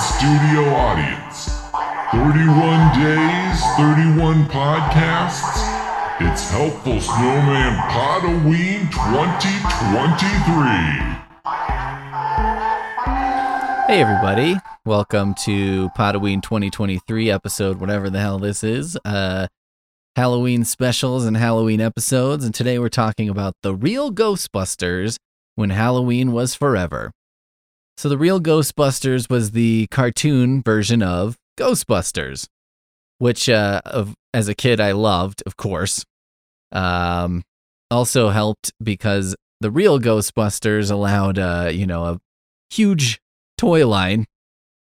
studio audience. 31 days, 31 podcasts. It's Helpful Snowman Podoween 2023. Hey, everybody. Welcome to Podoween 2023 episode, whatever the hell this is. Uh, Halloween specials and Halloween episodes. And today we're talking about the real Ghostbusters when Halloween was forever. So, the real Ghostbusters was the cartoon version of Ghostbusters, which, uh, of, as a kid, I loved, of course. Um, also helped because the real Ghostbusters allowed, uh, you know, a huge toy line,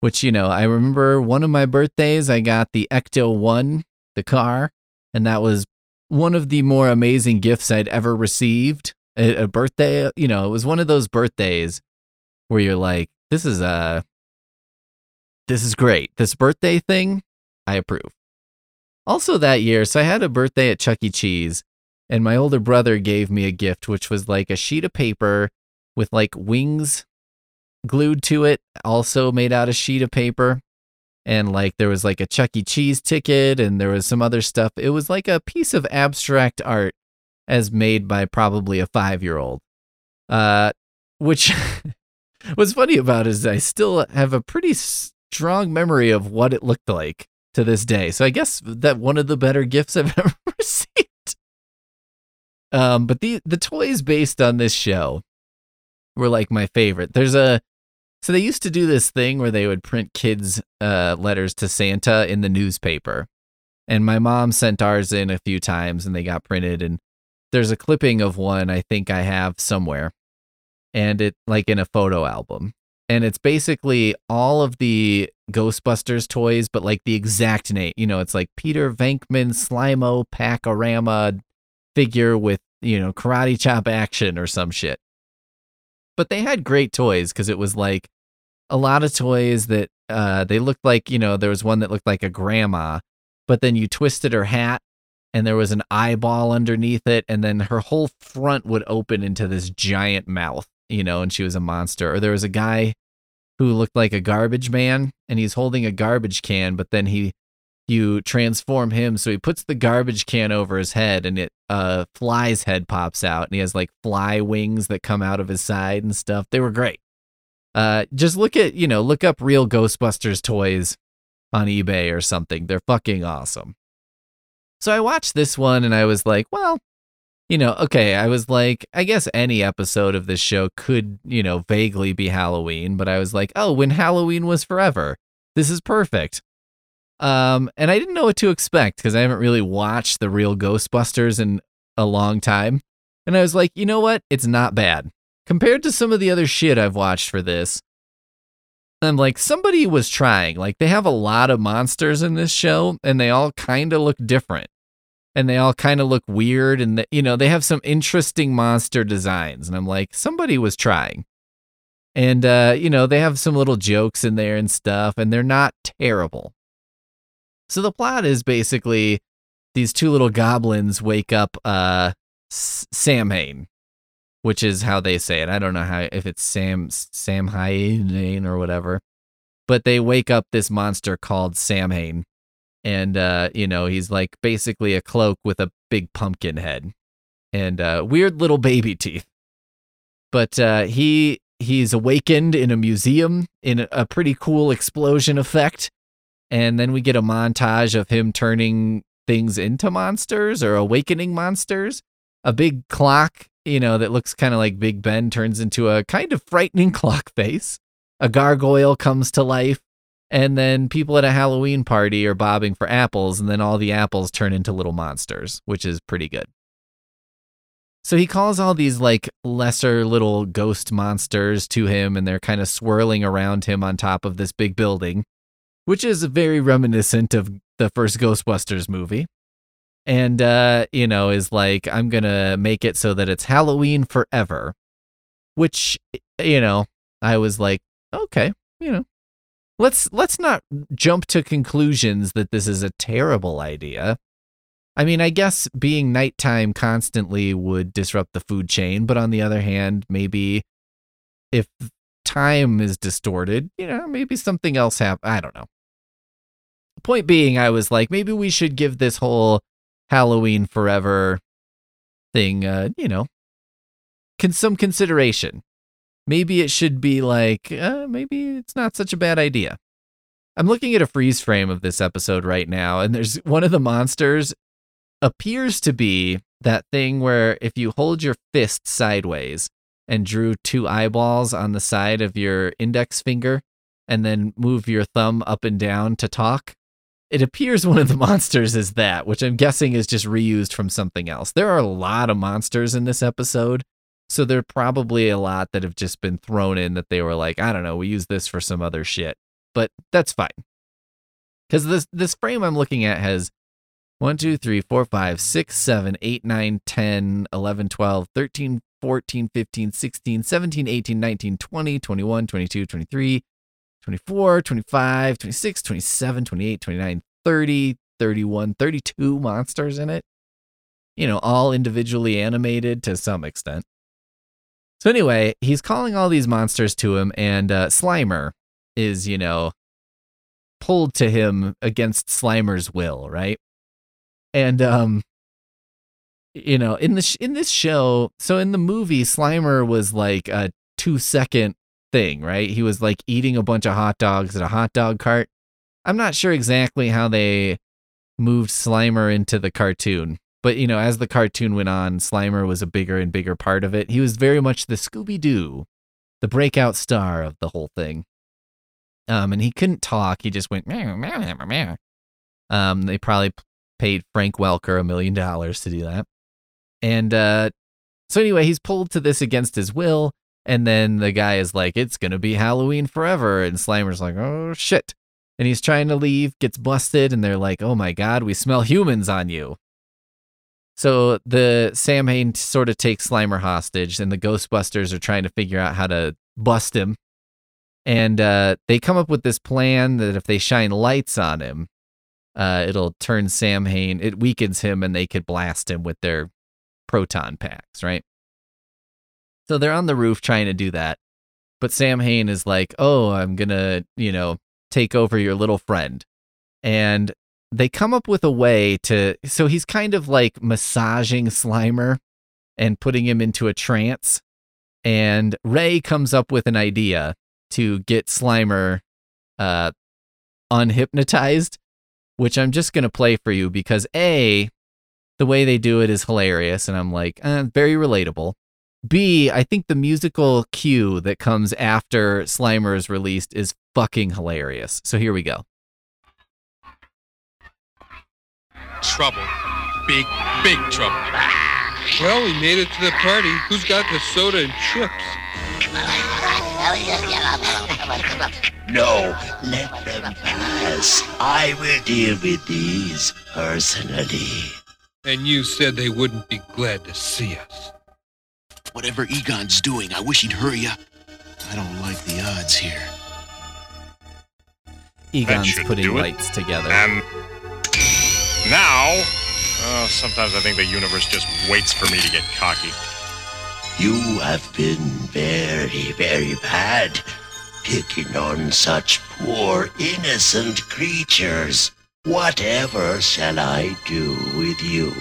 which, you know, I remember one of my birthdays, I got the Ecto 1, the car, and that was one of the more amazing gifts I'd ever received. A, a birthday, you know, it was one of those birthdays where you're like, this is a, this is great. This birthday thing, I approve. Also, that year, so I had a birthday at Chuck E. Cheese, and my older brother gave me a gift, which was like a sheet of paper with like wings glued to it, also made out of sheet of paper. And like there was like a Chuck E. Cheese ticket and there was some other stuff. It was like a piece of abstract art as made by probably a five year old. Uh, which what's funny about is I still have a pretty strong memory of what it looked like to this day. So I guess that one of the better gifts I've ever received. Um, but the the toys based on this show were like my favorite. There's a so they used to do this thing where they would print kids' uh, letters to Santa in the newspaper, and my mom sent ours in a few times, and they got printed. And there's a clipping of one I think I have somewhere, and it like in a photo album, and it's basically all of the Ghostbusters toys, but like the exact name. You know, it's like Peter Venkman Slimo Packorama figure with you know karate chop action or some shit but they had great toys because it was like a lot of toys that uh, they looked like you know there was one that looked like a grandma but then you twisted her hat and there was an eyeball underneath it and then her whole front would open into this giant mouth you know and she was a monster. Or there was a guy who looked like a garbage man and he's holding a garbage can but then he you transform him so he puts the garbage can over his head and it uh fly's head pops out and he has like fly wings that come out of his side and stuff. They were great. Uh just look at you know look up real ghostbusters toys on ebay or something. They're fucking awesome. So i watched this one and i was like well you know okay i was like i guess any episode of this show could you know vaguely be halloween but i was like oh when halloween was forever this is perfect um, and I didn't know what to expect because I haven't really watched the real Ghostbusters in a long time. And I was like, you know what? It's not bad. Compared to some of the other shit I've watched for this, I'm like, somebody was trying. Like, they have a lot of monsters in this show, and they all kind of look different. And they all kind of look weird. And, the, you know, they have some interesting monster designs. And I'm like, somebody was trying. And, uh, you know, they have some little jokes in there and stuff, and they're not terrible. So the plot is basically these two little goblins wake up uh Samhain, which is how they say it. I don't know how if it's Sam Samhain or whatever. But they wake up this monster called Samhain. And uh, you know, he's like basically a cloak with a big pumpkin head and uh weird little baby teeth. But uh he he's awakened in a museum in a pretty cool explosion effect and then we get a montage of him turning things into monsters or awakening monsters. A big clock, you know, that looks kind of like Big Ben turns into a kind of frightening clock face. A gargoyle comes to life, and then people at a Halloween party are bobbing for apples, and then all the apples turn into little monsters, which is pretty good. So he calls all these like lesser little ghost monsters to him, and they're kind of swirling around him on top of this big building which is very reminiscent of the first Ghostbusters movie. And, uh, you know, is like, I'm going to make it so that it's Halloween forever, which, you know, I was like, okay, you know, let's, let's not jump to conclusions that this is a terrible idea. I mean, I guess being nighttime constantly would disrupt the food chain, but on the other hand, maybe if time is distorted, you know, maybe something else happen. I don't know. Point being, I was like, maybe we should give this whole Halloween forever thing, uh, you know, con- some consideration. Maybe it should be like, uh, maybe it's not such a bad idea. I'm looking at a freeze frame of this episode right now, and there's one of the monsters appears to be that thing where if you hold your fist sideways and drew two eyeballs on the side of your index finger and then move your thumb up and down to talk, it appears one of the monsters is that, which I'm guessing is just reused from something else. There are a lot of monsters in this episode, so there are probably a lot that have just been thrown in that they were like, I don't know, we use this for some other shit. But that's fine. Because this this frame I'm looking at has 1, 2, 3, 4, 5, 6, 7, 8, 9, 10, 11, 12, 13, 14, 15, 16, 17, 18, 19, 20, 21, 22, 23, 24, 25, 26, 27, 28, 29, 30, 31, 32 monsters in it. You know, all individually animated to some extent. So, anyway, he's calling all these monsters to him, and uh, Slimer is, you know, pulled to him against Slimer's will, right? And, um, you know, in the sh- in this show, so in the movie, Slimer was like a two second thing, right? He was like eating a bunch of hot dogs at a hot dog cart. I'm not sure exactly how they moved Slimer into the cartoon, but you know, as the cartoon went on, Slimer was a bigger and bigger part of it. He was very much the Scooby Doo, the breakout star of the whole thing. Um, and he couldn't talk. He just went meow meow meow meow. Um, they probably paid Frank Welker a million dollars to do that. And uh, so anyway, he's pulled to this against his will. And then the guy is like, it's to be Halloween forever. And Slimer's like, oh, shit. And he's trying to leave, gets busted. And they're like, oh my God, we smell humans on you. So the Samhain sort of takes Slimer hostage, and the Ghostbusters are trying to figure out how to bust him. And uh, they come up with this plan that if they shine lights on him, uh, it'll turn Samhain, it weakens him, and they could blast him with their proton packs, right? So they're on the roof trying to do that. But Samhain is like, oh, I'm going to, you know, take over your little friend. And they come up with a way to, so he's kind of like massaging Slimer and putting him into a trance. And Ray comes up with an idea to get Slimer uh, unhypnotized, which I'm just to play for you because A, the way they do it is hilarious. And I'm like, eh, very relatable. B, I think the musical cue that comes after Slimer is released is fucking hilarious. So here we go. Trouble. Big, big trouble. Well, we made it to the party. Who's got the soda and chips? No, let them pass. I will deal with these personally. And you said they wouldn't be glad to see us. Whatever Egon's doing, I wish he'd hurry up. I don't like the odds here. Egon's putting lights together. And now, oh, sometimes I think the universe just waits for me to get cocky. You have been very, very bad, picking on such poor, innocent creatures. Whatever shall I do with you?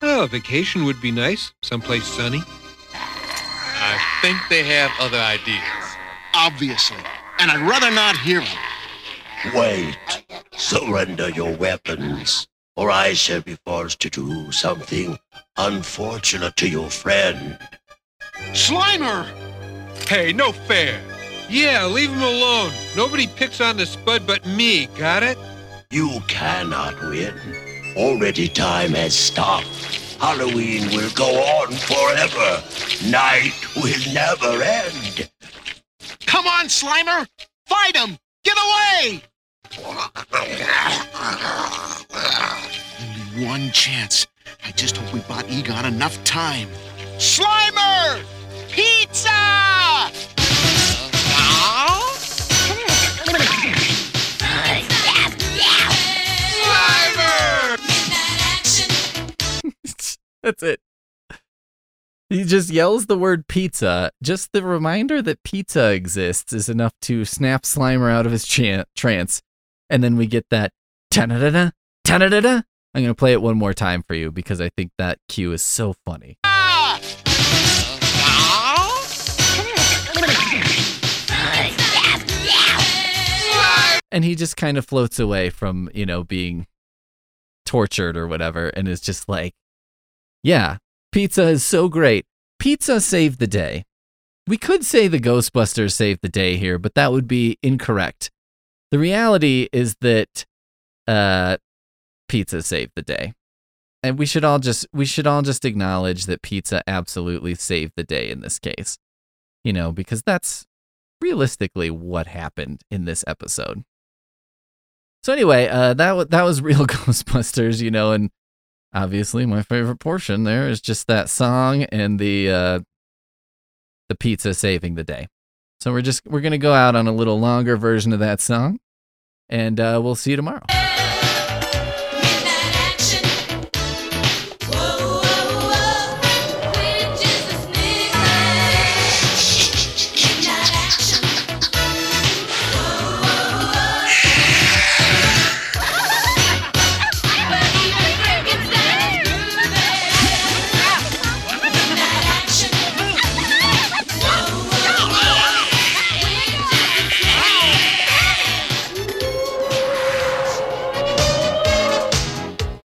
Oh, a vacation would be nice. Someplace sunny. I think they have other ideas. Obviously. And I'd rather not hear them. Wait, surrender your weapons, or I shall be forced to do something unfortunate to your friend. Slimer! Hey, no fair. Yeah, leave him alone. Nobody picks on the spud but me, got it? You cannot win. Already time has stopped. Halloween will go on forever. Night will never end. Come on, Slimer! Fight him! Get away! Only one chance. I just hope we bought Egon enough time. Slimer! Pizza! Slimer! That's it. He just yells the word pizza. Just the reminder that pizza exists is enough to snap Slimer out of his chan- trance. And then we get that ta-da-da-da, ta-da-da-da. I'm to play it one more time for you because I think that cue is so funny. And he just kind of floats away from, you know, being tortured or whatever and is just like, yeah, pizza is so great. Pizza saved the day. We could say the Ghostbusters saved the day here, but that would be incorrect. The reality is that uh, pizza saved the day. And we should all just we should all just acknowledge that pizza absolutely saved the day in this case. You know, because that's realistically what happened in this episode. So anyway, uh, that w- that was real Ghostbusters, you know, and obviously my favorite portion there is just that song and the uh, the pizza saving the day. So we're just we're gonna go out on a little longer version of that song, and uh, we'll see you tomorrow.